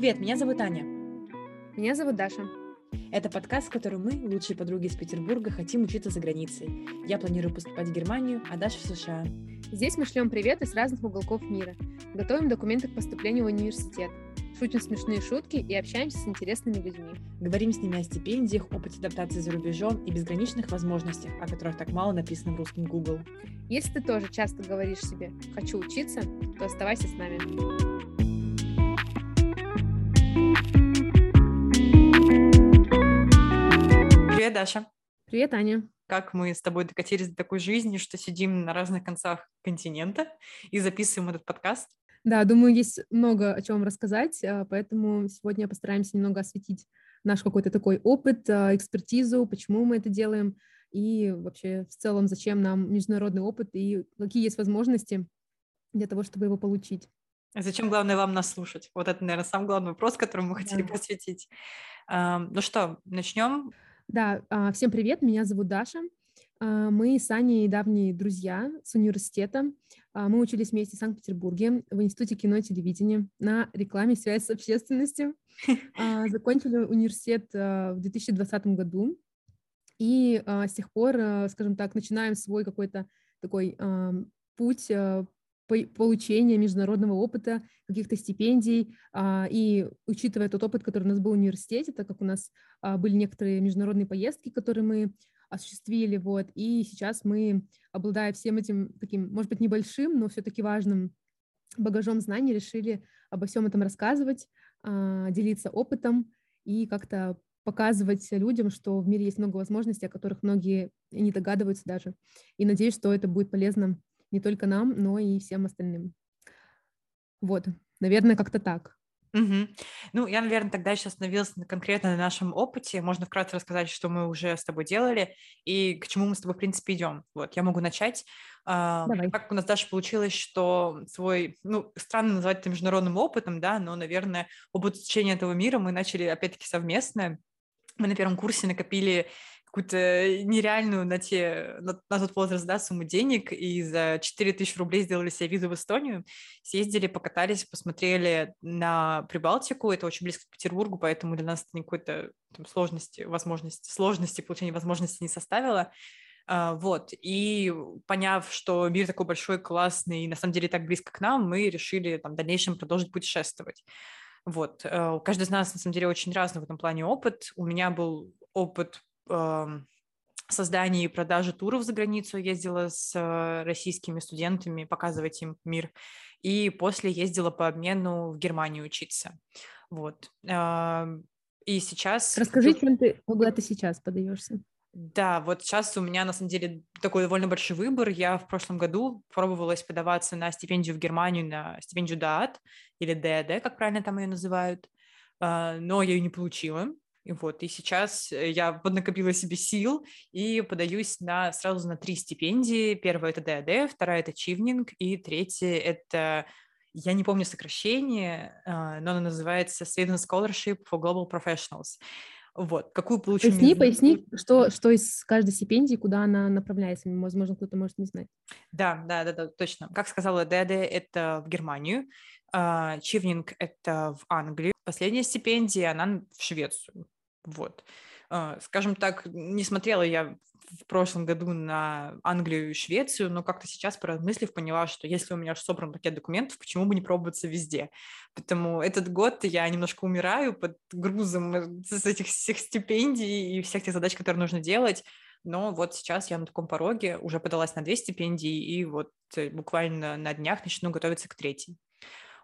Привет, меня зовут Аня. Меня зовут Даша. Это подкаст, в котором мы, лучшие подруги из Петербурга, хотим учиться за границей. Я планирую поступать в Германию, а Даша в США. Здесь мы шлем приветы с разных уголков мира, готовим документы к поступлению в университет, шутим смешные шутки и общаемся с интересными людьми. Говорим с ними о стипендиях, опыте адаптации за рубежом и безграничных возможностях, о которых так мало написано в русском Google. Если ты тоже часто говоришь себе «хочу учиться», то оставайся с нами. Даша. Привет, Аня. Как мы с тобой докатились до такой жизни, что сидим на разных концах континента и записываем этот подкаст? Да, думаю, есть много о чем рассказать, а, поэтому сегодня постараемся немного осветить наш какой-то такой опыт, а, экспертизу, почему мы это делаем, и вообще в целом, зачем нам международный опыт и какие есть возможности для того, чтобы его получить. Зачем, главное, вам нас слушать? Вот это, наверное, самый главный вопрос, который мы хотели да. посвятить. Ну что, начнем? Да, а, всем привет, меня зовут Даша. А, мы с Аней давние друзья с университета. А, мы учились вместе в Санкт-Петербурге в Институте кино и телевидения на рекламе «Связь с общественностью». Закончили университет в 2020 году. И с тех пор, скажем так, начинаем свой какой-то такой путь получения международного опыта, каких-то стипендий. И учитывая тот опыт, который у нас был в университете, так как у нас были некоторые международные поездки, которые мы осуществили, вот, и сейчас мы, обладая всем этим таким, может быть, небольшим, но все-таки важным багажом знаний, решили обо всем этом рассказывать, а, делиться опытом и как-то показывать людям, что в мире есть много возможностей, о которых многие не догадываются даже. И надеюсь, что это будет полезно не только нам, но и всем остальным. Вот, наверное, как-то так. Угу. Ну, я, наверное, тогда еще остановилась конкретно на нашем опыте. Можно вкратце рассказать, что мы уже с тобой делали и к чему мы с тобой, в принципе, идем. Вот, я могу начать. Давай. Как у нас даже получилось, что свой, ну, странно называть это международным опытом, да, но, наверное, опыт изучения этого мира мы начали, опять-таки, совместно. Мы на первом курсе накопили какую-то нереальную на, те, на, на тот возраст да, сумму денег, и за 4 тысячи рублей сделали себе визу в Эстонию, съездили, покатались, посмотрели на Прибалтику, это очень близко к Петербургу, поэтому для нас это никакой-то там, сложности, возможности, сложности получения возможности не составило. Uh, вот, и поняв, что мир такой большой, классный, и на самом деле так близко к нам, мы решили там в дальнейшем продолжить путешествовать. Вот, uh, каждый из нас, на самом деле, очень разный в этом плане опыт. У меня был опыт создании и продаже туров за границу ездила с э, российскими студентами показывать им мир. И после ездила по обмену в Германию учиться. Вот. И сейчас... Расскажи, чем ты, куда ты сейчас подаешься? Да, вот сейчас у меня на самом деле такой довольно большой выбор. Я в прошлом году пробовалась подаваться на стипендию в Германию, на стипендию ДААТ или ДЭД, как правильно там ее называют, а, но я ее не получила. И вот, и сейчас э, я поднакопила себе сил и подаюсь на, сразу на три стипендии. Первая — это ДАД, вторая — это Чивнинг, и третья — это, я не помню сокращение, а, но она называется Sweden Scholarship for Global Professionals. Вот, какую получу... Поясни, поясни, что, что из каждой стипендии, куда она направляется, возможно, кто-то может не знать. Да, да, да, да, точно. Как сказала ДАД, это в Германию, а, Чивнинг — это в Англию, последняя стипендия, она в Швецию. Вот. А, скажем так, не смотрела я в прошлом году на Англию и Швецию, но как-то сейчас, поразмыслив, поняла, что если у меня уже собран пакет документов, почему бы не пробоваться везде? Поэтому этот год я немножко умираю под грузом э, с этих всех стипендий и всех тех задач, которые нужно делать. Но вот сейчас я на таком пороге, уже подалась на две стипендии, и вот э, буквально на днях начну готовиться к третьей.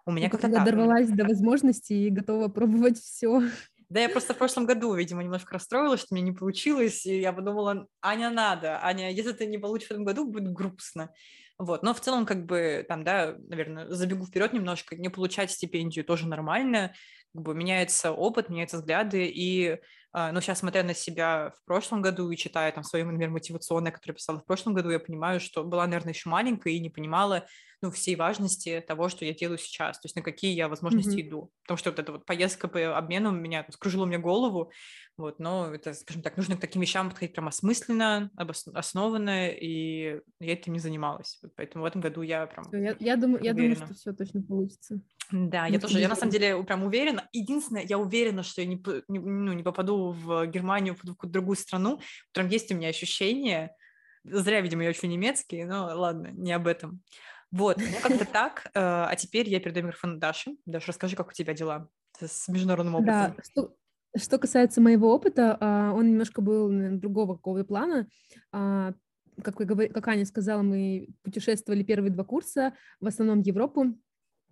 У меня как-то так. дорвалась до возможности и готова пробовать все. Да, я просто в прошлом году, видимо, немножко расстроилась, что мне не получилось, и я подумала, Аня, надо, Аня, если ты не получишь в этом году, будет грустно. Вот, но в целом, как бы, там, да, наверное, забегу вперед немножко, не получать стипендию тоже нормально, как бы меняется опыт, меняются взгляды, и, а, ну, сейчас, смотря на себя в прошлом году и читая там свои, например, мотивационные, которые писала в прошлом году, я понимаю, что была, наверное, еще маленькая и не понимала, ну, всей важности того, что я делаю сейчас, то есть на какие я возможности mm-hmm. иду. Потому что вот эта вот поездка по обмену меня скружила мне голову, вот, но это, скажем так, нужно к таким вещам подходить прям осмысленно, основанно, и я этим не занималась. Вот поэтому в этом году я прям Я, я, думаю, я думаю, что все точно получится. Да, я тоже, я на самом деле прям уверена. Единственное, я уверена, что я не, не, ну, не попаду в Германию, в какую-то другую страну. Прям есть у меня ощущение, зря, видимо, я учу немецкий, но ладно, не об этом. Вот, ну как-то так. Э, а теперь я передаю микрофон Даше. Даша, расскажи, как у тебя дела с международным опытом? Да, что, что касается моего опыта, а, он немножко был другого какого-то плана. А, как, как Аня сказала, мы путешествовали первые два курса, в основном Европу,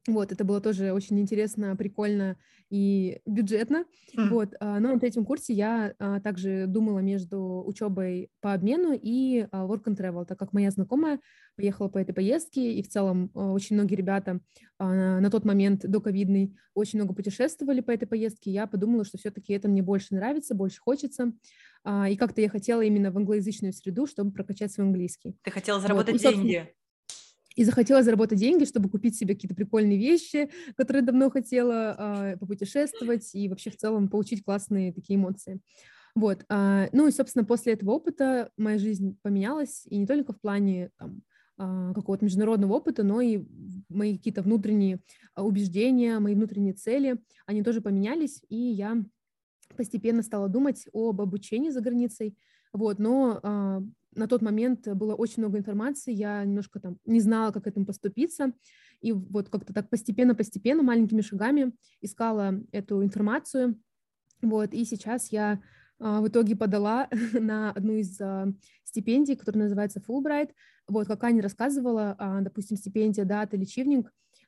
вот, это было тоже очень интересно, прикольно и бюджетно. Mm. Вот, а, но на третьем курсе я а, также думала между учебой по обмену и а, work and travel, так как моя знакомая поехала по этой поездке, и в целом очень многие ребята на тот момент до ковидный очень много путешествовали по этой поездке. Я подумала, что все-таки это мне больше нравится, больше хочется. И как-то я хотела именно в англоязычную среду, чтобы прокачать свой английский. Ты хотела заработать вот. и, деньги? И захотела заработать деньги, чтобы купить себе какие-то прикольные вещи, которые давно хотела э, попутешествовать и вообще в целом получить классные такие эмоции. Вот, э, ну и, собственно, после этого опыта моя жизнь поменялась, и не только в плане там, э, какого-то международного опыта, но и мои какие-то внутренние убеждения, мои внутренние цели, они тоже поменялись, и я постепенно стала думать об обучении за границей, вот, но на тот момент было очень много информации, я немножко там не знала, как к этому поступиться, и вот как-то так постепенно-постепенно, маленькими шагами искала эту информацию, вот, и сейчас я а, в итоге подала на одну из а, стипендий, которая называется Fulbright, вот, как Аня рассказывала, а, допустим, стипендия DAT или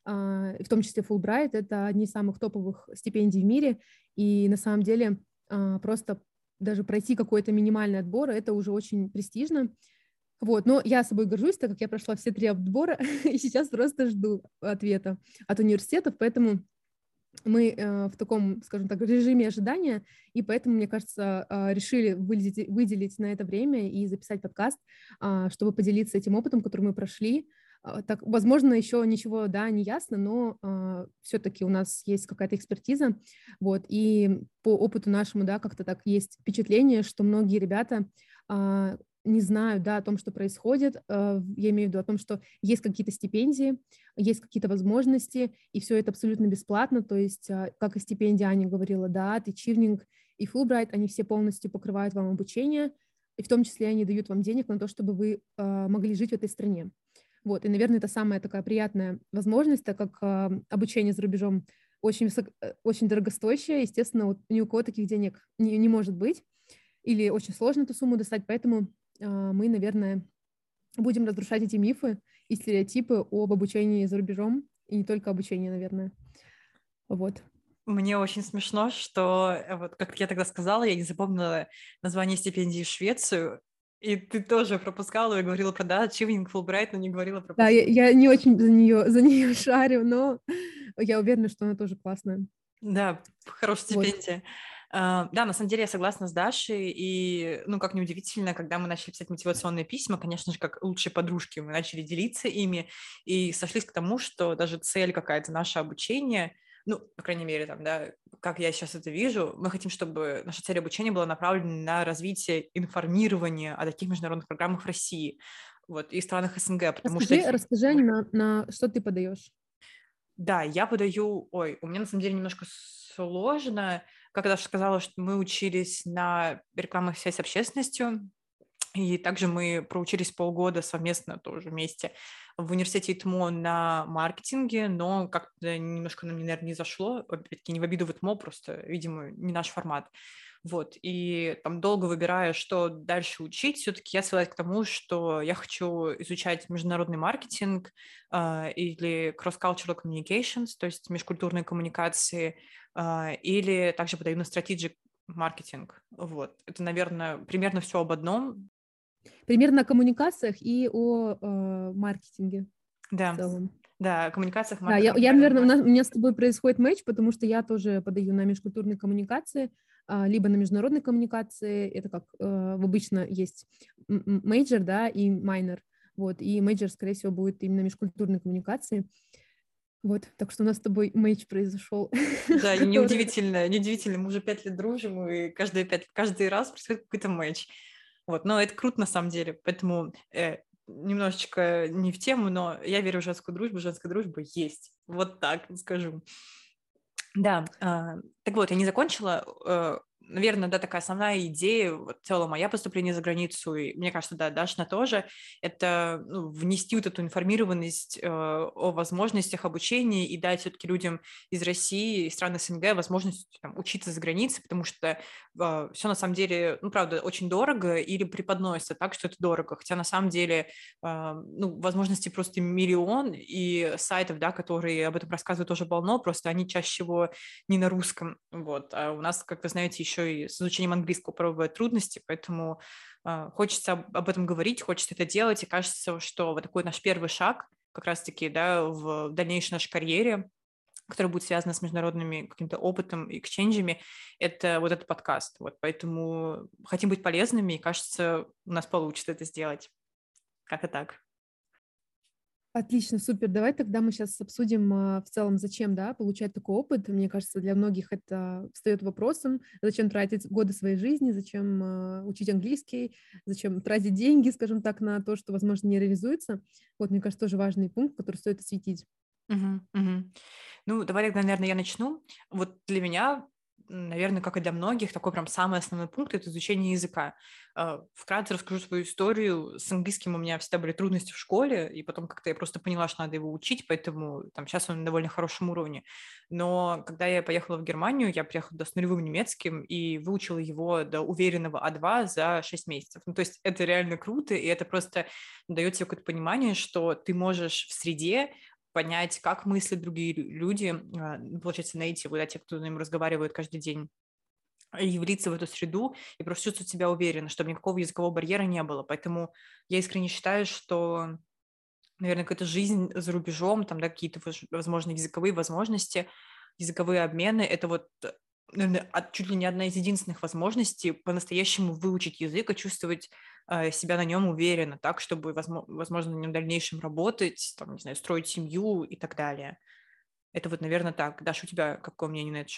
в том числе Fulbright, это одни из самых топовых стипендий в мире, и на самом деле просто даже пройти какой-то минимальный отбор, это уже очень престижно. Вот, но я собой горжусь, так как я прошла все три отбора, и сейчас просто жду ответа от университетов, поэтому мы э, в таком, скажем так, режиме ожидания, и поэтому, мне кажется, э, решили выделить, выделить на это время и записать подкаст, э, чтобы поделиться этим опытом, который мы прошли, так, возможно, еще ничего, да, не ясно, но э, а, все-таки у нас есть какая-то экспертиза, вот, и по опыту нашему, да, как-то так есть впечатление, что многие ребята э, не знают, да, о том, что происходит, э, я имею в виду о том, что есть какие-то стипендии, есть какие-то возможности, и все это абсолютно бесплатно, то есть, э, как и стипендия Аня говорила, да, и Чивнинг, и Фулбрайт, они все полностью покрывают вам обучение, и в том числе они дают вам денег на то, чтобы вы э, могли жить в этой стране. Вот, и, наверное, это самая такая приятная возможность, так как э, обучение за рубежом очень, высок, э, очень дорогостоящее, естественно, вот ни у кого таких денег не, не может быть, или очень сложно эту сумму достать, поэтому э, мы, наверное, будем разрушать эти мифы и стереотипы об обучении за рубежом, и не только обучение, наверное. Вот. Мне очень смешно, что, э, вот как я тогда сказала, я не запомнила название стипендии в Швецию, и ты тоже пропускала и говорила про да, Achieving Fulbright, но не говорила про... Да, я, я не очень за нее, за нее шарю, но я уверена, что она тоже классная. Да, хорошая стипендия. Вот. Uh, да, на самом деле я согласна с Дашей, и, ну, как неудивительно, когда мы начали писать мотивационные письма, конечно же, как лучшие подружки, мы начали делиться ими, и сошлись к тому, что даже цель какая-то, наше обучение — ну, по крайней мере, там, да, как я сейчас это вижу, мы хотим, чтобы наша цель обучения была направлена на развитие информирования о таких международных программах в России, вот, и странах СНГ, потому расскажи, что... Расскажи, на, на что ты подаешь? Да, я подаю, ой, у меня на самом деле немножко сложно, как я даже сказала, что мы учились на рекламных связь с общественностью, и также мы проучились полгода совместно тоже вместе в университете ИТМО на маркетинге, но как-то немножко нам, наверное, не зашло. Опять-таки не в обиду в ИТМО, просто, видимо, не наш формат. Вот, и там долго выбирая, что дальше учить, все-таки я свелась к тому, что я хочу изучать международный маркетинг э, или cross-cultural communications, то есть межкультурные коммуникации, э, или также подаю на strategic маркетинг. Вот, это, наверное, примерно все об одном. Примерно о коммуникациях и о э, маркетинге. Да. В целом. Да, о коммуникациях. Да, я, я наверное, у, нас, у меня с тобой происходит матч, потому что я тоже подаю на межкультурные коммуникации, а, либо на международные коммуникации. Это как э, обычно есть major, да, и minor. вот, и major, скорее всего, будет именно межкультурной коммуникации. Вот, так что у нас с тобой мейдж произошел. Да, неудивительно, неудивительно, мы уже пять лет дружим, и каждый, пять, каждый раз происходит какой-то матч. Вот, но это круто на самом деле, поэтому э, немножечко не в тему, но я верю в женскую дружбу, женская дружба есть. Вот так скажу. Да, э, так вот, я не закончила. Э, наверное, да, такая основная идея, вот, в целом, моя поступление за границу, и мне кажется, да, Дашна тоже, это ну, внести вот эту информированность э, о возможностях обучения и дать все-таки людям из России и стран СНГ возможность там, учиться за границей, потому что э, все на самом деле, ну, правда, очень дорого или преподносится так, что это дорого, хотя на самом деле, э, ну, возможностей просто миллион, и сайтов, да, которые об этом рассказывают, тоже полно, просто они чаще всего не на русском, вот, а у нас, как вы знаете, еще еще и с изучением английского пробуют трудности, поэтому э, хочется об, этом говорить, хочется это делать, и кажется, что вот такой наш первый шаг как раз-таки да, в дальнейшей нашей карьере, который будет связан с международными каким-то опытом и эксченджами, это вот этот подкаст. Вот, поэтому хотим быть полезными, и кажется, у нас получится это сделать. Как и так. Отлично, супер. Давай тогда мы сейчас обсудим а, в целом, зачем да, получать такой опыт. Мне кажется, для многих это встает вопросом, зачем тратить годы своей жизни, зачем а, учить английский, зачем тратить деньги, скажем так, на то, что, возможно, не реализуется. Вот, мне кажется, тоже важный пункт, который стоит осветить. Угу, угу. Ну, давай тогда, наверное, я начну. Вот для меня наверное, как и для многих, такой прям самый основной пункт – это изучение языка. А, вкратце расскажу свою историю. С английским у меня всегда были трудности в школе, и потом как-то я просто поняла, что надо его учить, поэтому там сейчас он на довольно хорошем уровне. Но когда я поехала в Германию, я приехала с нулевым немецким и выучила его до уверенного А2 за 6 месяцев. Ну, то есть это реально круто, и это просто дает тебе какое-то понимание, что ты можешь в среде понять, как мыслят другие люди, а, ну, получается, найти вот те, кто с ним разговаривает каждый день, и влиться в эту среду и просто чувствовать себя уверенно, чтобы никакого языкового барьера не было. Поэтому я искренне считаю, что, наверное, какая-то жизнь за рубежом, там, да, какие-то, возможно, языковые возможности, языковые обмены, это вот наверное, чуть ли не одна из единственных возможностей по-настоящему выучить язык и чувствовать себя на нем уверенно, так, чтобы, возможно, на нем в дальнейшем работать, там, не знаю, строить семью и так далее. Это вот, наверное, так. Даша, у тебя какое мнение на это?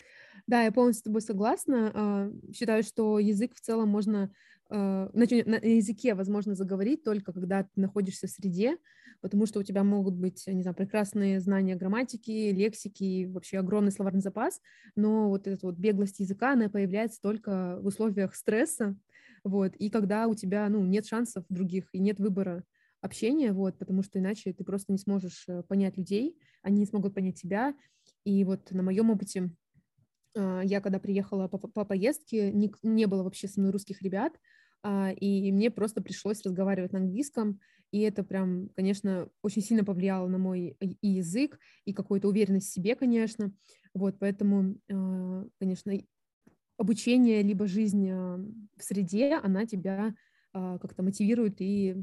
Да, я полностью с тобой согласна. А, считаю, что язык в целом можно а, на языке возможно заговорить только когда ты находишься в среде, потому что у тебя могут быть, не знаю, прекрасные знания грамматики, лексики, вообще огромный словарный запас, но вот эта вот беглость языка, она появляется только в условиях стресса, вот, и когда у тебя, ну, нет шансов других и нет выбора общения, вот, потому что иначе ты просто не сможешь э, понять людей, они не смогут понять тебя, и вот на моем опыте а, я когда приехала по, по поездке, не, не было вообще со мной русских ребят, а, и мне просто пришлось разговаривать на английском, и это прям, конечно, очень сильно повлияло на мой и язык, и какую-то уверенность в себе, конечно, вот, поэтому, а, конечно, обучение либо жизнь а, в среде, она тебя как-то мотивирует и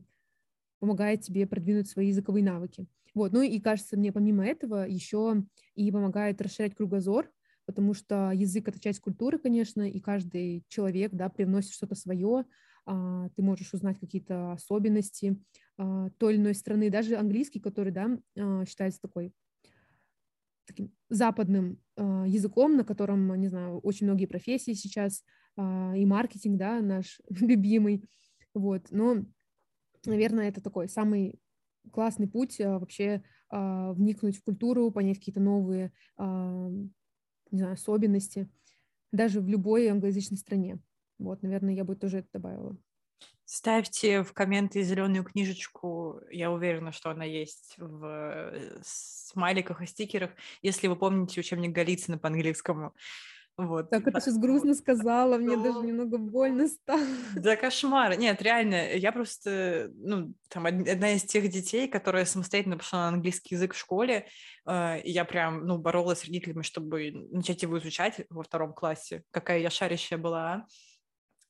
помогает тебе продвинуть свои языковые навыки. Вот, ну и кажется мне помимо этого еще и помогает расширять кругозор, потому что язык — это часть культуры, конечно, и каждый человек, да, привносит что-то свое, а, ты можешь узнать какие-то особенности а, той или иной страны, даже английский, который, да, а, считается такой таким западным языком, на котором, не знаю, очень многие профессии сейчас, и маркетинг, да, наш любимый, вот, но, наверное, это такой самый классный путь вообще вникнуть в культуру, понять какие-то новые не знаю, особенности, даже в любой англоязычной стране. Вот, наверное, я бы тоже это добавила. Ставьте в комменты зеленую книжечку. Я уверена, что она есть в э, смайликах и стикерах. Если вы помните учебник Голицына по английскому, вот. Так это сейчас грустно сказала, мне даже немного больно стало. Да кошмар. Нет, реально, я просто, ну, там, одна из тех детей, которая самостоятельно пошла на английский язык в школе, э, и я прям, ну, боролась с родителями, чтобы начать его изучать во втором классе. Какая я шарящая была.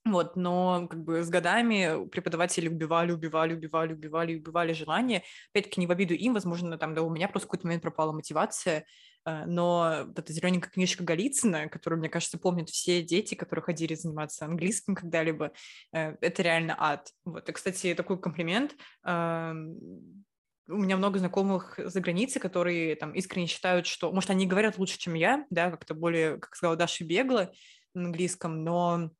Вот, но как бы с годами преподаватели убивали, убивали, убивали, убивали, убивали желание. Опять-таки не в обиду им, возможно, там, да, у меня просто в какой-то момент пропала мотивация, но вот эта зелененькая книжка Голицына, которую, мне кажется, помнят все дети, которые ходили заниматься английским когда-либо, это реально ад. Вот, и, кстати, такой комплимент у меня много знакомых за границей, которые там искренне считают, что, может, они говорят лучше, чем я, да, как-то более, как сказала Даша, бегло на английском, но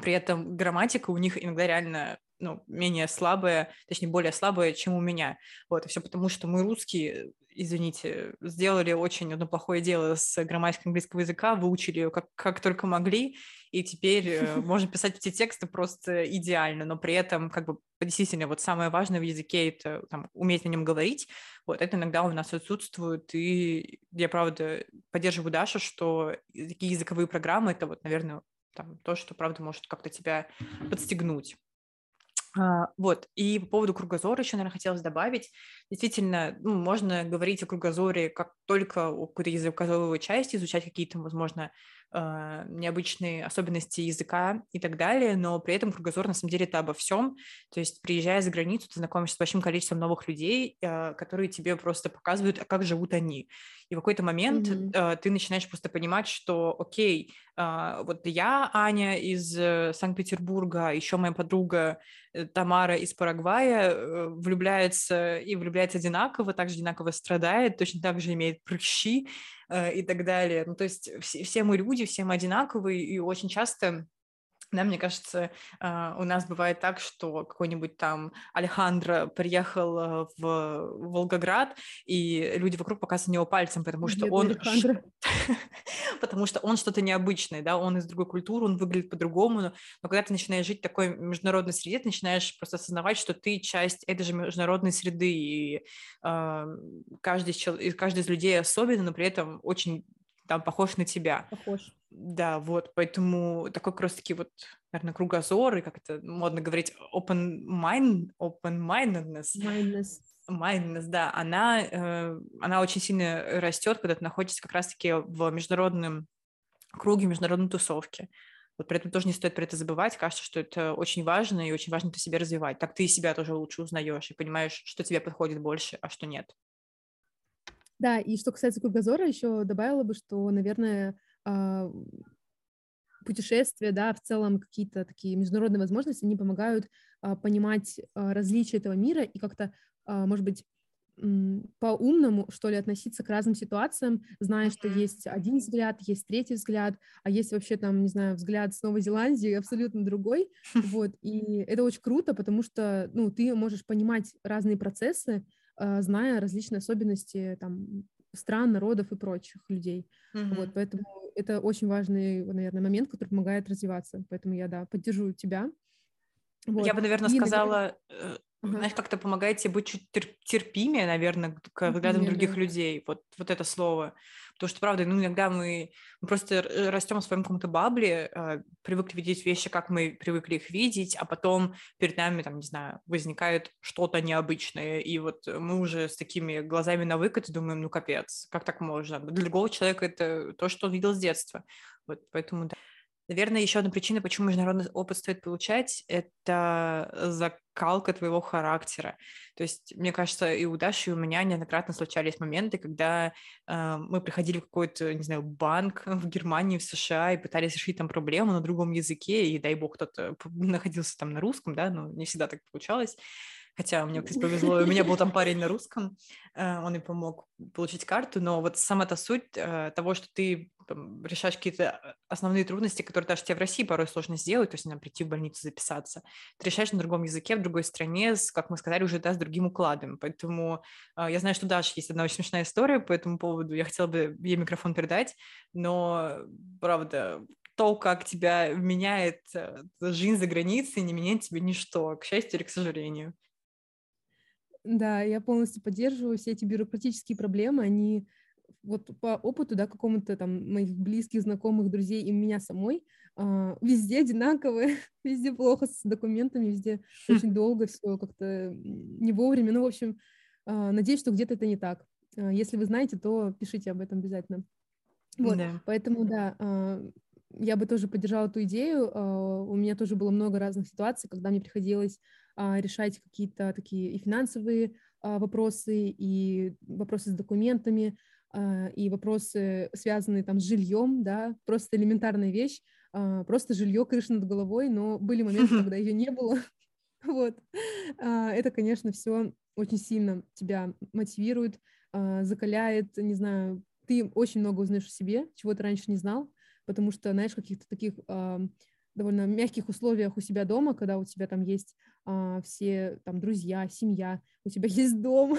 при этом грамматика у них иногда реально ну, менее слабая, точнее, более слабая, чем у меня. Вот, и все потому, что мы русские, извините, сделали очень одно плохое дело с грамматикой английского языка, выучили ее как, как только могли, и теперь э, можно писать эти тексты просто идеально, но при этом как бы действительно вот самое важное в языке — это там, уметь на нем говорить, вот это иногда у нас отсутствует, и я, правда, поддерживаю Дашу, что такие языковые программы — это вот, наверное, там, то, что, правда, может как-то тебя подстегнуть. А, вот, и по поводу кругозора еще, наверное, хотелось добавить. Действительно, ну, можно говорить о кругозоре как только о какой-то языковой части, изучать какие-то, возможно, э, необычные особенности языка и так далее, но при этом кругозор на самом деле это обо всем. То есть, приезжая за границу, ты знакомишься с большим количеством новых людей, э, которые тебе просто показывают, а как живут они. И в какой-то момент mm-hmm. э, ты начинаешь просто понимать, что, окей, э, вот я, Аня из э, Санкт-Петербурга, еще моя подруга э, Тамара из Парагвая э, влюбляется и влюбляется одинаково, также одинаково страдает, точно так же имеет прыщи, и так далее. Ну, то есть все, все мы люди, все мы одинаковые, и очень часто да, мне кажется, а, у нас бывает так, что какой-нибудь там Алехандро приехал э, в Волгоград, и люди вокруг показывают на него пальцем, потому что он... потому что он что-то необычное, да, он из другой культуры, он выглядит по-другому, но, но когда ты начинаешь жить в такой международной среде, ты начинаешь просто осознавать, что ты часть этой же международной среды, и э, каждый, каждый из людей особенный, но при этом очень там похож на тебя. Похож. Да, вот, поэтому такой как раз-таки вот, наверное, кругозор, и как это модно говорить, open mind, open-mindedness. Mindedness. Mindedness, да, она, э, она очень сильно растет, когда ты находишься как раз-таки в международном круге, международной тусовке. Вот при этом тоже не стоит про это забывать. Кажется, что это очень важно, и очень важно это себе развивать. Так ты себя тоже лучше узнаешь и понимаешь, что тебе подходит больше, а что нет. Да, и что касается кругозора, еще добавила бы, что, наверное, путешествия, да, в целом какие-то такие международные возможности, они помогают а, понимать а, различия этого мира и как-то, может быть, по-умному, что ли, относиться к разным ситуациям, зная, что есть один взгляд, есть третий взгляд, а есть вообще там, не знаю, взгляд с Новой Зеландии абсолютно другой, вот, и это очень круто, потому что, ну, ты можешь понимать разные процессы, зная различные особенности там стран, народов и прочих людей. Mm-hmm. Вот, поэтому это очень важный, наверное, момент, который помогает развиваться. Поэтому я, да, поддержу тебя. Вот. Я бы, наверное, и, сказала, наверное... Uh-huh. Знаешь, как-то помогает тебе быть чуть терпимее, наверное, к взглядам других людей. Вот, вот это слово. Потому что, правда, ну, иногда мы, мы просто растем в своем каком-то бабле, э, привыкли видеть вещи, как мы привыкли их видеть, а потом перед нами, там, не знаю, возникает что-то необычное, и вот мы уже с такими глазами на выкат думаем, ну, капец, как так можно? Для другого человека это то, что он видел с детства. Вот, поэтому, да. Наверное, еще одна причина, почему международный опыт стоит получать, это закалка твоего характера. То есть, мне кажется, и у Даши, и у меня неоднократно случались моменты, когда э, мы приходили в какой-то, не знаю, банк в Германии, в США и пытались решить там проблему на другом языке, и, дай бог, кто-то находился там на русском, да, но не всегда так получалось. Хотя мне, кстати, повезло, у меня был там парень на русском, э, он и помог получить карту, но вот сама та суть э, того, что ты решаешь какие-то э, основные трудности, которые даже тебе в России порой сложно сделать, то есть нам прийти в больницу записаться, ты решаешь на другом языке, в другой стране, с, как мы сказали, уже да, с другим укладом. Поэтому я знаю, что Даша есть одна очень смешная история по этому поводу, я хотела бы ей микрофон передать, но, правда, то, как тебя меняет жизнь за границей, не меняет тебе ничто, к счастью или к сожалению. Да, я полностью поддерживаю все эти бюрократические проблемы, они вот по опыту, да, какому-то там моих близких, знакомых, друзей и меня самой, э, везде одинаковые, везде плохо с документами, везде хм. очень долго все как-то не вовремя. Ну, в общем, э, надеюсь, что где-то это не так. Э, если вы знаете, то пишите об этом обязательно. Вот, да. поэтому, да, э, я бы тоже поддержала эту идею. Э, у меня тоже было много разных ситуаций, когда мне приходилось а, решать какие-то такие и финансовые а, вопросы, и вопросы с документами. А, и вопросы, связанные там с жильем, да, просто элементарная вещь, а, просто жилье, крыша над головой, но были моменты, когда ее не было. Вот. Это, конечно, все очень сильно тебя мотивирует, закаляет, не знаю, ты очень много узнаешь о себе, чего ты раньше не знал, потому что, знаешь, каких-то таких довольно мягких условиях у себя дома, когда у тебя там есть а, все там друзья, семья, у тебя есть дом,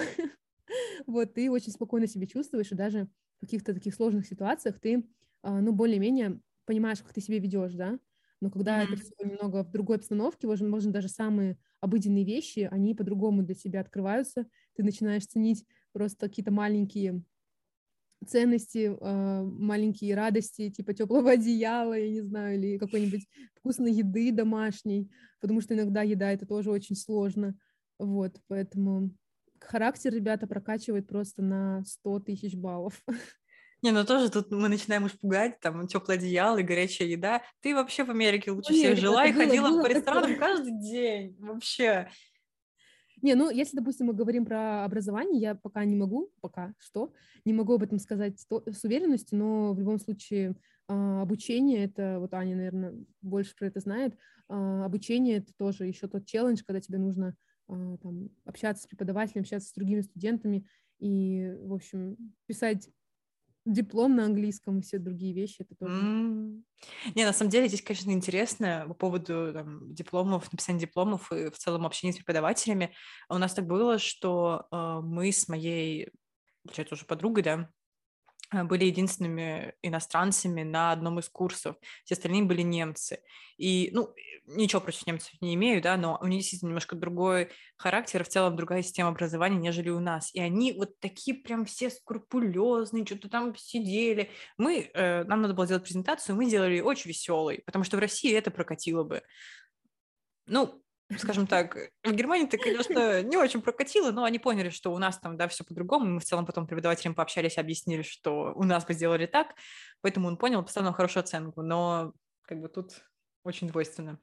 вот, ты очень спокойно себя чувствуешь, и даже в каких-то таких сложных ситуациях ты, а, ну, более-менее понимаешь, как ты себя ведешь, да, но когда mm-hmm. это все немного в другой обстановке, можно, можно даже самые обыденные вещи, они по-другому для тебя открываются, ты начинаешь ценить просто какие-то маленькие ценности, э, маленькие радости, типа теплого одеяла, я не знаю, или какой-нибудь вкусной еды домашней, потому что иногда еда это тоже очень сложно. Вот, поэтому характер ребята прокачивает просто на 100 тысяч баллов. Не, ну тоже тут мы начинаем уж пугать, там, теплое одеяло и горячая еда. Ты вообще в Америке лучше Америка, всех жила и было, ходила было по ресторанам такое. каждый день, вообще. Не, ну, если, допустим, мы говорим про образование, я пока не могу, пока что, не могу об этом сказать с уверенностью, но в любом случае а, обучение, это, вот Аня, наверное, больше про это знает, а, обучение — это тоже еще тот челлендж, когда тебе нужно там, общаться с преподавателем, общаться с другими студентами и, в общем, писать диплом на английском и все другие вещи, это тоже... Mm. Не, на самом деле здесь, конечно, интересно по поводу там, дипломов, написания дипломов и в целом общения с преподавателями. У нас так было, что э, мы с моей, получается, уже подругой, да, были единственными иностранцами на одном из курсов. Все остальные были немцы. И, ну, ничего против немцев не имею, да, но у них действительно немножко другой характер, в целом другая система образования, нежели у нас. И они вот такие прям все скрупулезные, что-то там сидели. Мы, э, нам надо было сделать презентацию, мы сделали очень веселый, потому что в России это прокатило бы. Ну, скажем так, в Германии ты, конечно, не очень прокатило, но они поняли, что у нас там, да, все по-другому. Мы в целом потом преподавателям пообщались, объяснили, что у нас бы сделали так, поэтому он понял, поставил хорошую оценку, но как бы тут очень двойственно.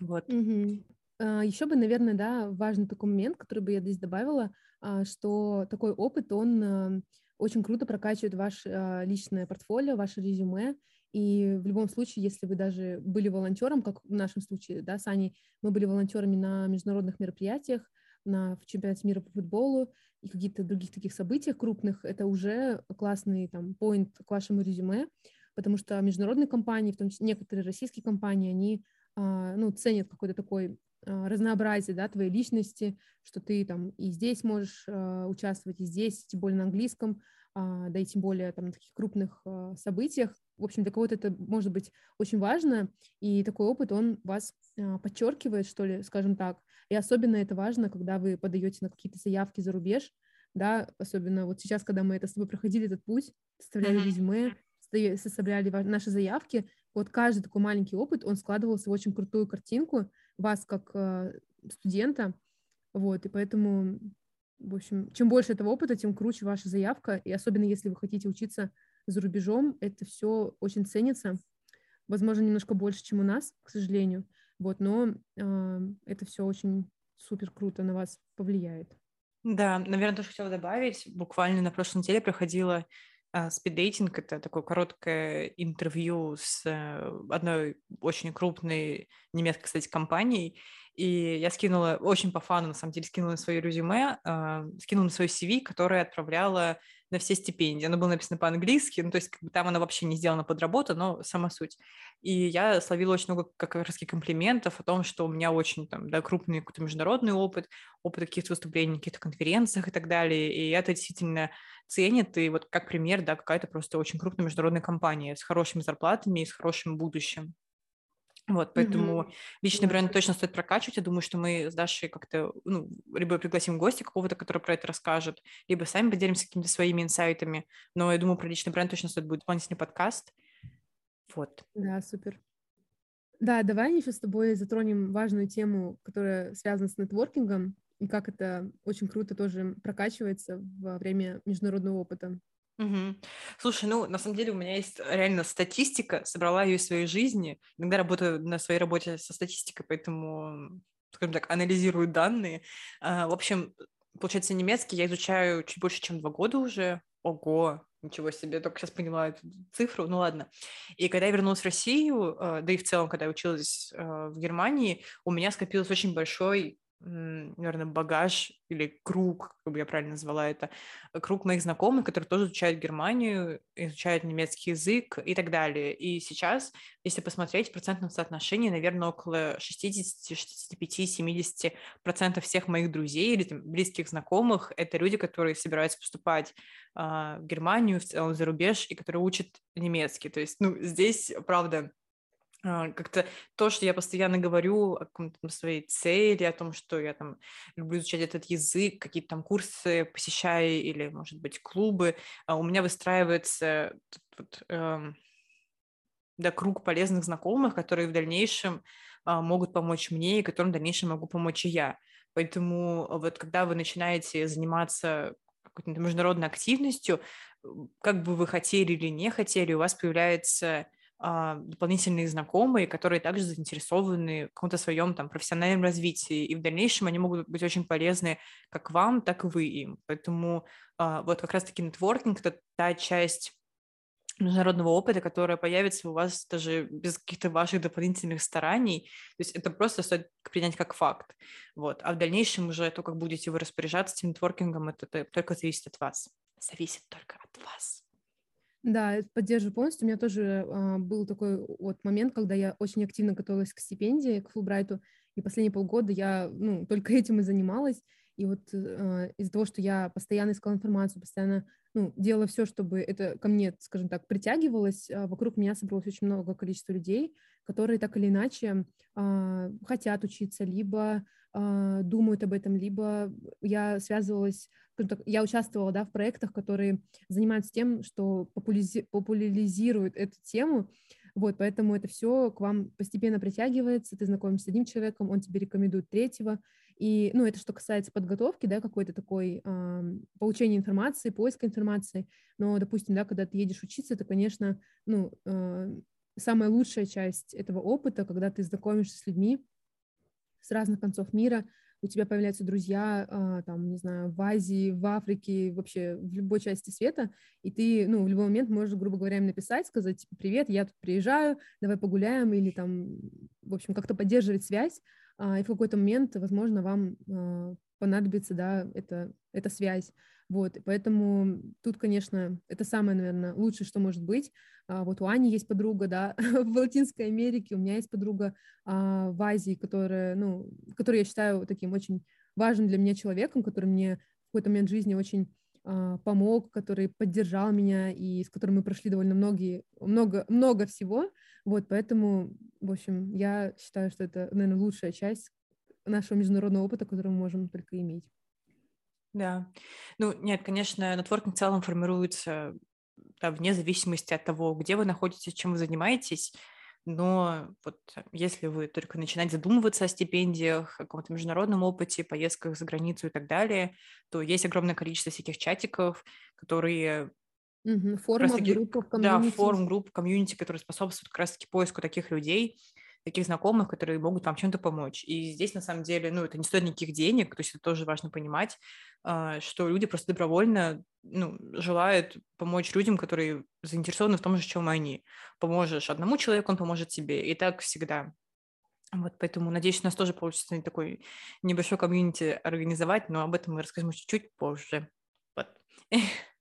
Вот. Угу. А, Еще бы, наверное, да, важный такой момент, который бы я здесь добавила, а, что такой опыт, он а, очень круто прокачивает ваше личное портфолио, ваше резюме, и в любом случае, если вы даже были волонтером, как в нашем случае, да, с Аней, мы были волонтерами на международных мероприятиях, на в чемпионате мира по футболу и каких-то других таких событиях крупных, это уже классный там поинт к вашему резюме, потому что международные компании, в том числе некоторые российские компании, они а, ну, ценят какой-то такой а, разнообразие да, твоей личности, что ты там и здесь можешь а, участвовать, и здесь, тем более на английском, да и тем более там на таких крупных а, событиях. В общем, для кого-то это может быть очень важно, и такой опыт, он вас а, подчеркивает, что ли, скажем так. И особенно это важно, когда вы подаете на какие-то заявки за рубеж, да, особенно вот сейчас, когда мы это с тобой проходили, этот путь, составляли резюме, составляли наши заявки, вот каждый такой маленький опыт, он складывался в очень крутую картинку вас как студента, вот, и поэтому в общем, чем больше этого опыта, тем круче ваша заявка, и особенно если вы хотите учиться за рубежом, это все очень ценится, возможно, немножко больше, чем у нас, к сожалению, вот, но э, это все очень супер круто на вас повлияет. Да, наверное, тоже хотела добавить, буквально на прошлой неделе проходила а, спиддейтинг — это такое короткое интервью с э, одной очень крупной немецкой, кстати, компанией, и я скинула, очень по фану, на самом деле, скинула на свое резюме, э, скинула на свое CV, которое отправляла на все стипендии. Оно было написано по-английски, ну, то есть как бы, там оно вообще не сделано под работу, но сама суть. И я словила очень много как раз комплиментов о том, что у меня очень там, да, крупный какой-то международный опыт, опыт каких-то выступлений, каких-то конференциях и так далее. И это действительно ценит. И вот как пример, да, какая-то просто очень крупная международная компания с хорошими зарплатами и с хорошим будущим. Вот, поэтому mm-hmm. личный бренд точно стоит прокачивать. Я думаю, что мы с Дашей как-то, ну, либо пригласим гостя какого-то, который про это расскажет, либо сами поделимся какими-то своими инсайтами. Но я думаю, про личный бренд точно стоит будет дополнительный подкаст. Вот. Да, супер. Да, давай еще с тобой затронем важную тему, которая связана с нетворкингом, и как это очень круто тоже прокачивается во время международного опыта. Угу. Слушай, ну, на самом деле у меня есть реально статистика, собрала ее из своей жизни. Иногда работаю на своей работе со статистикой, поэтому, скажем так, анализирую данные. А, в общем, получается, немецкий я изучаю чуть больше, чем два года уже. ого, ничего себе, только сейчас поняла эту цифру, ну ладно. И когда я вернулась в Россию, э, да и в целом, когда я училась э, в Германии, у меня скопилось очень большой наверное, багаж или круг, как бы я правильно назвала это, круг моих знакомых, которые тоже изучают Германию, изучают немецкий язык и так далее. И сейчас, если посмотреть в процентном соотношении, наверное, около 60, 65, 70 процентов всех моих друзей или там, близких знакомых — это люди, которые собираются поступать а, в Германию, в целом за рубеж, и которые учат немецкий. То есть, ну, здесь, правда, как-то то, что я постоянно говорю о своей цели, о том, что я там люблю изучать этот язык, какие-то там курсы посещаю или, может быть, клубы, а у меня выстраивается вот, эм, да, круг полезных знакомых, которые в дальнейшем а, могут помочь мне и которым в дальнейшем могу помочь и я. Поэтому вот когда вы начинаете заниматься какой-то международной активностью, как бы вы хотели или не хотели, у вас появляется а, дополнительные знакомые, которые также заинтересованы в каком-то своем там профессиональном развитии, и в дальнейшем они могут быть очень полезны как вам, так и вы им. Поэтому а, вот как раз-таки нетворкинг — это та часть международного опыта, которая появится у вас даже без каких-то ваших дополнительных стараний. То есть это просто стоит принять как факт. Вот. А в дальнейшем уже то, как будете вы распоряжаться этим нетворкингом, это только зависит от вас. Зависит только от вас. Да, поддерживаю полностью. У меня тоже а, был такой вот момент, когда я очень активно готовилась к стипендии, к Фулбрайту, и последние полгода я ну, только этим и занималась. И вот э, из-за того, что я постоянно искала информацию, постоянно ну, делала все, чтобы это ко мне, скажем так, притягивалось, э, вокруг меня собралось очень много количества людей, которые так или иначе э, хотят учиться, либо э, думают об этом, либо я связывалась я участвовала да, в проектах, которые занимаются тем, что популяризи- популяризируют эту тему, вот, поэтому это все к вам постепенно притягивается, ты знакомишься с одним человеком, он тебе рекомендует третьего, и, ну, это что касается подготовки, да, какой-то такой э, получения информации, поиска информации, но, допустим, да, когда ты едешь учиться, это, конечно, ну, э, самая лучшая часть этого опыта, когда ты знакомишься с людьми с разных концов мира, у тебя появляются друзья, а, там, не знаю, в Азии, в Африке, вообще в любой части света, и ты, ну, в любой момент можешь, грубо говоря, им написать, сказать, типа, привет, я тут приезжаю, давай погуляем, или там, в общем, как-то поддерживать связь, а, и в какой-то момент, возможно, вам а, понадобится, да, эта, эта связь. Вот, поэтому тут, конечно, это самое, наверное, лучшее, что может быть. А, вот у Ани есть подруга, да, в Латинской Америке, у меня есть подруга а, в Азии, которая, ну, которую я считаю таким очень важным для меня человеком, который мне в какой-то момент жизни очень а, помог, который поддержал меня и с которым мы прошли довольно многие, много, много всего. Вот, поэтому, в общем, я считаю, что это, наверное, лучшая часть нашего международного опыта, который мы можем только иметь. Да. Ну, нет, конечно, нетворкинг в целом формируется да, вне зависимости от того, где вы находитесь, чем вы занимаетесь. Но вот если вы только начинаете задумываться о стипендиях, о каком-то международном опыте, поездках за границу и так далее, то есть огромное количество всяких чатиков, которые Угу, форумов, группов, Да, форум, групп, комьюнити, которые способствуют как раз-таки поиску таких людей, таких знакомых, которые могут вам чем-то помочь. И здесь, на самом деле, ну, это не стоит никаких денег, то есть это тоже важно понимать, а, что люди просто добровольно ну, желают помочь людям, которые заинтересованы в том же, чем они. Поможешь одному человеку, он поможет тебе. И так всегда. Вот поэтому, надеюсь, у нас тоже получится такой небольшой комьюнити организовать, но об этом мы расскажем чуть-чуть позже. Вот.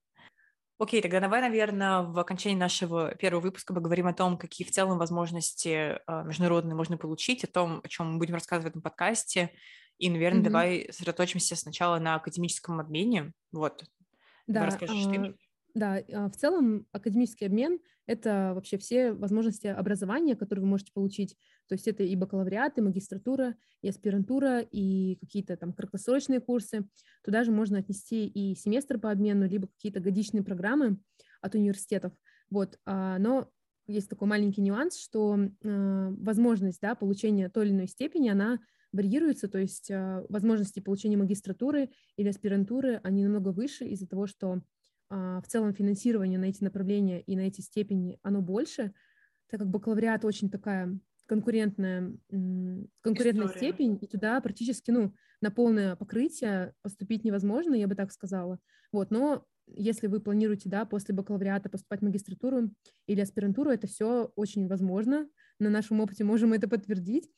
Окей, тогда давай, наверное, в окончании нашего первого выпуска поговорим о том, какие в целом возможности э, международные можно получить, о том, о чем мы будем рассказывать в этом подкасте. И, наверное, mm-hmm. давай сосредоточимся сначала на академическом обмене. Вот. Да, расскажешь ты. Да, а, в целом академический обмен — это вообще все возможности образования, которые вы можете получить. То есть это и бакалавриат, и магистратура, и аспирантура, и какие-то там краткосрочные курсы. Туда же можно отнести и семестр по обмену, либо какие-то годичные программы от университетов. Вот, а, но есть такой маленький нюанс, что э, возможность да, получения той или иной степени, она варьируется, то есть возможности получения магистратуры или аспирантуры, они намного выше из-за того, что а, в целом финансирование на эти направления и на эти степени, оно больше, так как бакалавриат очень такая конкурентная, конкурентная История. степень, и туда практически, ну, на полное покрытие поступить невозможно, я бы так сказала. Вот, но если вы планируете, да, после бакалавриата поступать в магистратуру или аспирантуру, это все очень возможно. На нашем опыте можем это подтвердить.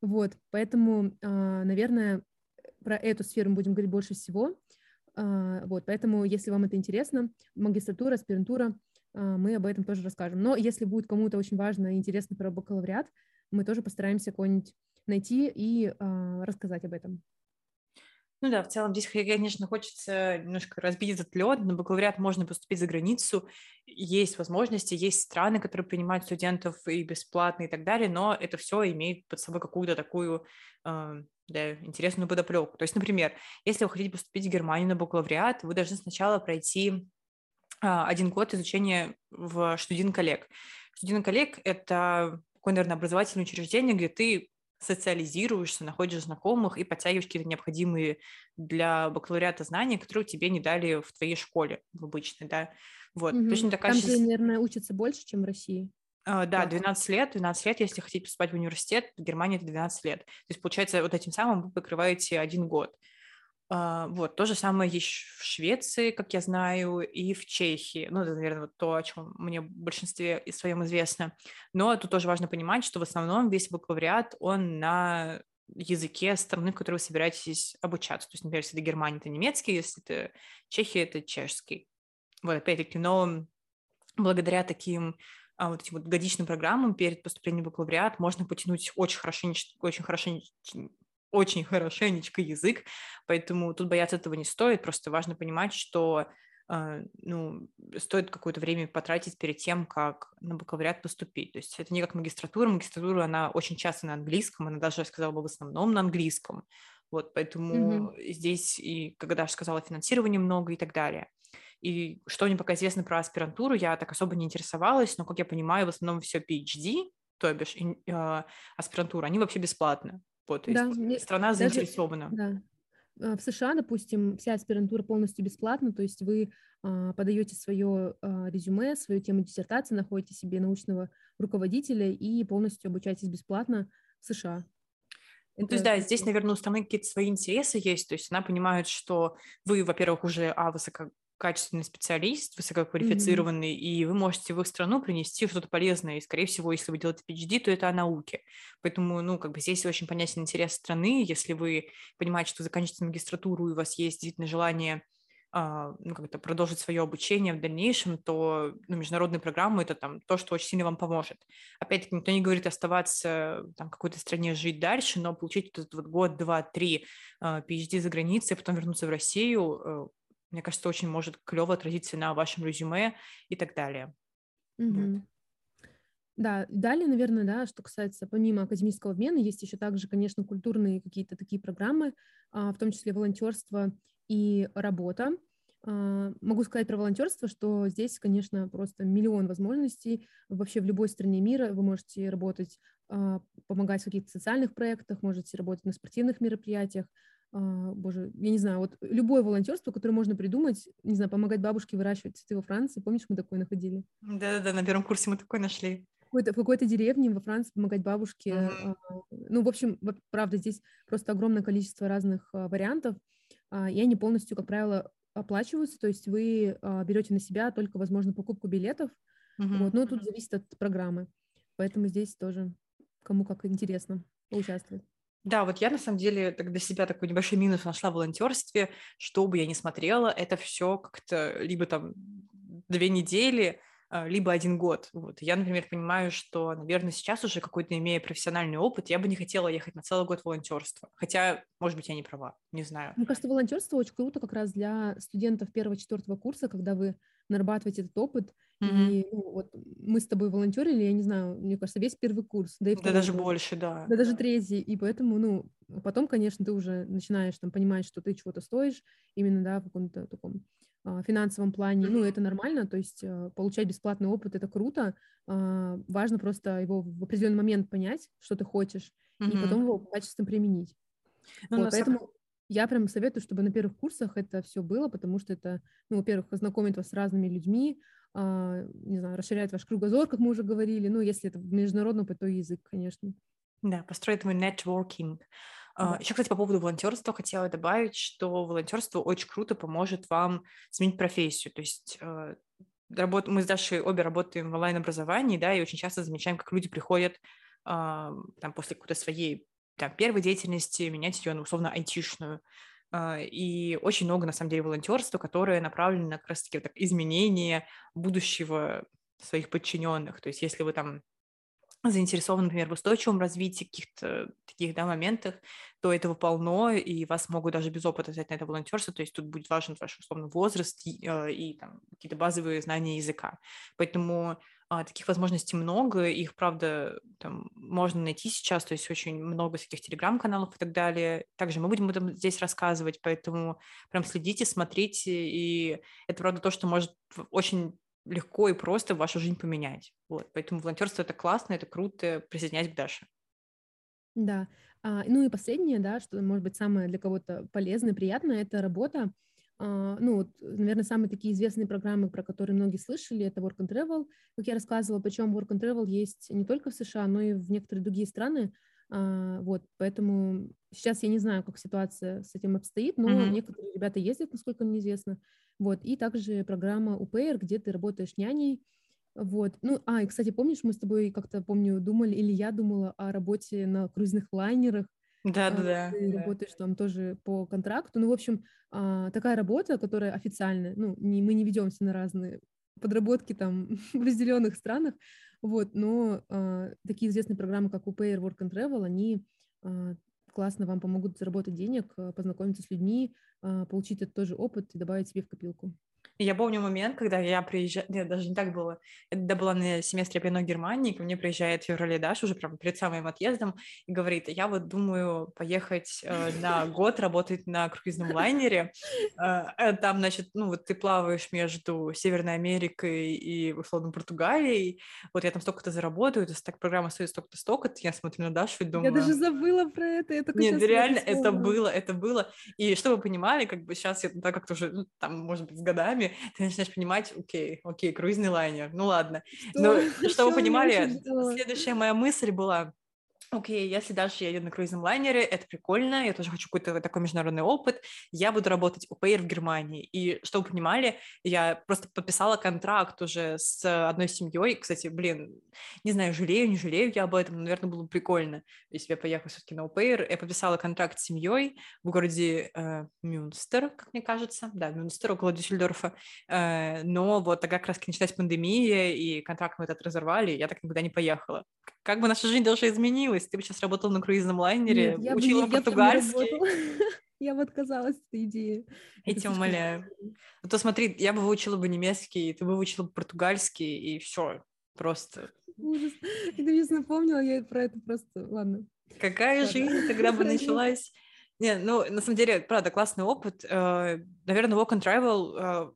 Вот, поэтому, а, наверное, про эту сферу мы будем говорить больше всего. А, вот, поэтому, если вам это интересно, магистратура, аспирантура, а, мы об этом тоже расскажем. Но если будет кому-то очень важно и интересно про бакалавриат, мы тоже постараемся кого-нибудь найти и рассказать об этом. Ну да, в целом здесь, конечно, хочется немножко разбить этот лед. На бакалавриат можно поступить за границу. Есть возможности, есть страны, которые принимают студентов и бесплатно и так далее, но это все имеет под собой какую-то такую да, интересную подоплеку. То есть, например, если вы хотите поступить в Германию на бакалавриат, вы должны сначала пройти э, один год изучения в студент-коллег. Студент-коллег – это такое, наверное, образовательное учреждение, где ты социализируешься, находишь знакомых и подтягиваешь какие-то необходимые для бакалавриата знания, которые тебе не дали в твоей школе, в обычной, да. Вот, угу. точно такая... Там, же, наверное, учатся больше, чем в России. Uh, да, 12 лет, 12 лет, если хотите поступать в университет, в Германии это 12 лет. То есть, получается, вот этим самым вы покрываете один год. Uh, вот, то же самое есть в Швеции, как я знаю, и в Чехии. Ну, это, наверное, вот то, о чем мне в большинстве и своем известно. Но тут тоже важно понимать, что в основном весь бакалавриат, он на языке страны, в которой вы собираетесь обучаться. То есть, например, если это Германия, это немецкий, если это Чехия, это чешский. Вот, опять-таки, но благодаря таким а, вот этим вот годичным программам перед поступлением в бакалавриат можно потянуть очень хорошенечко, очень хорошенечко, очень хорошенечко язык, поэтому тут бояться этого не стоит, просто важно понимать, что э, ну, стоит какое-то время потратить перед тем, как на бакалавриат поступить. То есть это не как магистратура. Магистратура, она очень часто на английском, она даже, я сказала бы, в основном на английском. Вот, поэтому mm-hmm. здесь и, когда я сказала, финансирования много и так далее. И что мне пока известно про аспирантуру, я так особо не интересовалась, но, как я понимаю, в основном все PhD, то бишь э, аспирантура, они вообще бесплатны. Вот, то да, страна даже, заинтересована. Да. А, в США, допустим, вся аспирантура полностью бесплатна, то есть вы а, подаете свое а, резюме, свою тему диссертации, находите себе научного руководителя и полностью обучаетесь бесплатно в США. Это... То есть, да, здесь, наверное, у страны какие-то свои интересы есть, то есть она понимает, что вы, во-первых, уже, а, высоко качественный специалист, высококвалифицированный, mm-hmm. и вы можете в их страну принести что-то полезное. И, скорее всего, если вы делаете PhD, то это о науке. Поэтому, ну, как бы здесь очень понятен интерес страны. Если вы понимаете, что заканчиваете магистратуру, и у вас есть действительно желание ну, как-то продолжить свое обучение в дальнейшем, то ну, международные программы это там то, что очень сильно вам поможет. Опять-таки, никто не говорит оставаться там, в какой-то стране, жить дальше, но получить этот вот год, два, три uh, PhD за границей, потом вернуться в Россию, uh, мне кажется, очень может клево отразиться на вашем резюме и так далее. Mm-hmm. Вот. Да, далее, наверное, да, что касается помимо академического обмена, есть еще также, конечно, культурные какие-то такие программы, а, в том числе волонтерство и работа. А, могу сказать про волонтерство, что здесь, конечно, просто миллион возможностей. Вообще в любой стране мира вы можете работать, а, помогать в каких-то социальных проектах, можете работать на спортивных мероприятиях, а, боже, я не знаю, вот любое волонтерство, которое можно придумать, не знаю, помогать бабушке выращивать цветы во Франции, помнишь, мы такое находили? Да-да-да, на первом курсе мы такое нашли. В какой-то, в какой-то деревне во Франции помогать бабушке. Mm-hmm. Ну, в общем, правда, здесь просто огромное количество разных вариантов, и они полностью, как правило, оплачиваются, то есть вы берете на себя только, возможно, покупку билетов, mm-hmm. вот, но тут зависит от программы, поэтому здесь тоже кому как интересно поучаствовать. Да, вот я на самом деле так для себя такой небольшой минус нашла в волонтерстве, что бы я ни смотрела, это все как-то либо там две недели, а, либо один год. Вот. Я, например, понимаю, что, наверное, сейчас уже какой-то имея профессиональный опыт, я бы не хотела ехать на целый год волонтерства. Хотя, может быть, я не права, не знаю. Мне кажется, волонтерство очень круто как раз для студентов первого-четвертого курса, когда вы нарабатываете этот опыт. Mm-hmm. И ну, вот мы с тобой волонтерили, я не знаю, мне кажется, весь первый курс. Да, и да даже курс, больше, да. Да даже третий. И поэтому, ну, потом, конечно, ты уже начинаешь там понимать, что ты чего-то стоишь, именно, да, в каком-то таком а, финансовом плане, ну, это нормально, то есть а, получать бесплатный опыт – это круто, а, важно просто его в определенный момент понять, что ты хочешь, mm-hmm. и потом его качественно применить. Ну, вот, поэтому. Я прям советую, чтобы на первых курсах это все было, потому что это, ну, во-первых, познакомит вас с разными людьми, не знаю, расширяет ваш кругозор, как мы уже говорили, ну, если это международный, то язык, конечно. Да, построить твой networking. Да. Еще, кстати, по поводу волонтерства хотела добавить, что волонтерство очень круто поможет вам сменить профессию. То есть э, работ... мы с Дашей обе работаем в онлайн-образовании, да, и очень часто замечаем, как люди приходят там после какой-то своей там, первой деятельности менять ее на условно айтишную. А, и очень много, на самом деле, волонтерства, которое направлено на как раз-таки вот изменение будущего своих подчиненных. То есть если вы там заинтересованы, например, в устойчивом развитии каких-то таких да, моментах, то этого полно, и вас могут даже без опыта взять на это волонтерство, то есть тут будет важен ваш условно возраст и, э, и там, какие-то базовые знания языка. Поэтому а, таких возможностей много, их, правда, там, можно найти сейчас, то есть очень много всяких телеграм-каналов и так далее. Также мы будем этом здесь рассказывать, поэтому прям следите, смотрите, и это, правда, то, что может очень легко и просто вашу жизнь поменять. Вот. Поэтому волонтерство это классно, это круто. Присоединяйтесь к Даше. Да. А, ну и последнее, да, что может быть самое для кого-то полезное, приятное, это работа. А, ну, вот, наверное, самые такие известные программы, про которые многие слышали, это Work and Travel, как я рассказывала, причем Work and Travel есть не только в США, но и в некоторые другие страны. А, вот, поэтому сейчас я не знаю, как ситуация с этим обстоит, но mm-hmm. некоторые ребята ездят, насколько мне известно. Вот, и также программа UPair, где ты работаешь няней. Вот, ну, а, и, кстати, помнишь, мы с тобой как-то, помню, думали, или я думала о работе на круизных лайнерах, да, да, да. Ты да. работаешь там тоже по контракту. Ну, в общем, а, такая работа, которая официальная. Ну, не, мы не ведемся на разные подработки там в разделенных странах. Вот, но а, такие известные программы, как UPair, Work and Travel, они а, классно вам помогут заработать денег, а, познакомиться с людьми, а, получить этот тоже опыт и добавить себе в копилку. Я помню момент, когда я приезжала, нет, даже не так было, это была на семестре Пино Германии, ко мне приезжает в феврале Даша уже прям перед самым отъездом и говорит, я вот думаю поехать э, на год работать на круизном лайнере, э, э, там, значит, ну вот ты плаваешь между Северной Америкой и, условно, Португалией, вот я там столько-то заработаю, то так программа стоит столько-то, столько-то, я смотрю на Дашу и думаю... Я даже забыла про это, я только Нет, реально, это было, это было, и чтобы вы понимали, как бы сейчас я так как-то уже, ну, там, может быть, с годами, годами ты начинаешь понимать, окей, окей, круизный лайнер, ну ладно. Что? Но чтобы вы понимали, следующая моя мысль была, окей, если дальше я еду на круизном лайнере, это прикольно, я тоже хочу какой-то такой международный опыт, я буду работать у Pair в Германии. И чтобы вы понимали, я просто подписала контракт уже с одной семьей, кстати, блин, не знаю, жалею, не жалею я об этом, но, наверное, было бы прикольно, если бы я поехала все-таки на Pair. Я подписала контракт с семьей в городе э, Мюнстер, как мне кажется, да, Мюнстер, около Дюссельдорфа, э, но вот тогда как раз началась пандемия, и контракт мы этот разорвали, я так никуда не поехала. Как бы наша жизнь даже изменилась, ты бы сейчас работал на круизном лайнере, Нет, учила бы, португальский. Я бы отказалась от идеи. Я тебя умоляю. А то смотри, я бы выучила бы немецкий, ты бы выучила бы португальский, и все, просто. Ужас. Ты мне напомнила, я про это просто... Ладно. Какая жизнь тогда бы началась? Не, ну, на самом деле, правда, классный опыт. Э, наверное, Walk and Travel э,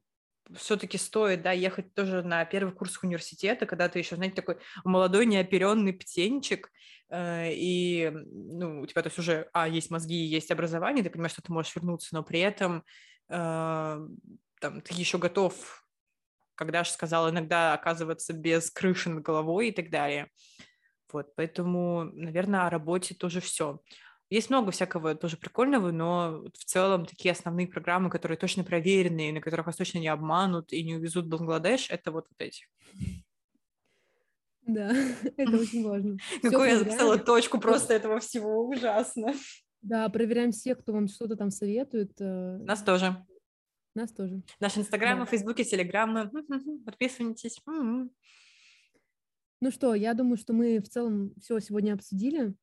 все-таки стоит, да, ехать тоже на первый курс университета, когда ты еще, знаете, такой молодой, неоперенный птенчик, э, и, ну, у тебя то есть уже, а, есть мозги, есть образование, ты понимаешь, что ты можешь вернуться, но при этом э, там, ты еще готов, когда же сказал, иногда оказываться без крыши над головой и так далее. Вот, поэтому, наверное, о работе тоже все. Есть много всякого тоже прикольного, но в целом такие основные программы, которые точно проверенные, на которых вас точно не обманут и не увезут в Бангладеш, это вот, вот эти. Да, это очень важно. Какую я записала точку просто этого всего, ужасно. Да, проверяем всех, кто вам что-то там советует. Э, Нас тоже. Нас тоже. Наш Инстаграм, Фейсбуке, Телеграммы. Подписывайтесь. Ну что, я думаю, что мы в целом все сегодня обсудили.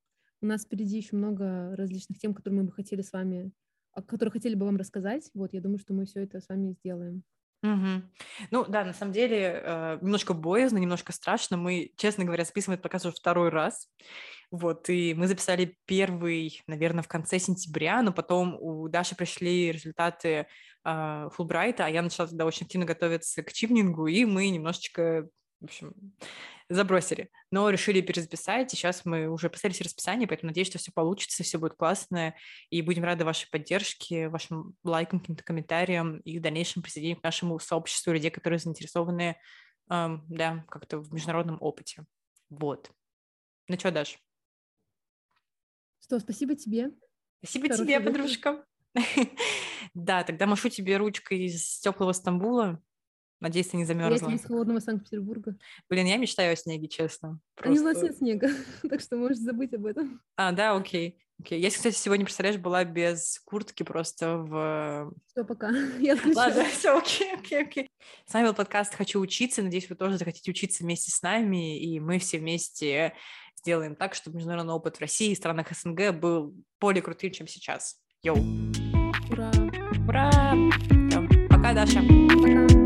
У нас впереди еще много различных тем, которые мы бы хотели с вами, о которых хотели бы вам рассказать. Вот, я думаю, что мы все это с вами сделаем. Угу. Ну да, на самом деле э, немножко боязно, немножко страшно. Мы, честно говоря, записываем этот подкаст уже второй раз. Вот, и мы записали первый, наверное, в конце сентября, но потом у Даши пришли результаты э, Фулбрайта, а я начала тогда очень активно готовиться к чивнингу, и мы немножечко в общем, забросили. Но решили перезаписать, и сейчас мы уже поставили расписание, поэтому надеюсь, что все получится, все будет классно, и будем рады вашей поддержке, вашим лайкам, каким-то комментариям и в дальнейшем присоединению к нашему сообществу людей, которые заинтересованы, эм, да, как-то в международном опыте. Вот. Ну что, Даш? Что, спасибо тебе. Спасибо Хороший тебе, подружка. Да, тогда машу тебе ручкой из теплого Стамбула. Надеюсь, ты не замерзла. Я из холодного Санкт-Петербурга. Блин, я мечтаю о снеге, честно. Просто... Не у нас нет снега, так что можешь забыть об этом. А, да, окей. Окей. Я, кстати, сегодня, представляешь, была без куртки просто в... Все, пока. Я отключаю. Ладно, все, окей, окей, окей. С вами был подкаст «Хочу учиться». Надеюсь, вы тоже захотите учиться вместе с нами, и мы все вместе сделаем так, чтобы международный опыт в России и странах СНГ был более крутым, чем сейчас. Йоу! Ура! Ура! Все. Пока, Даша! Пока!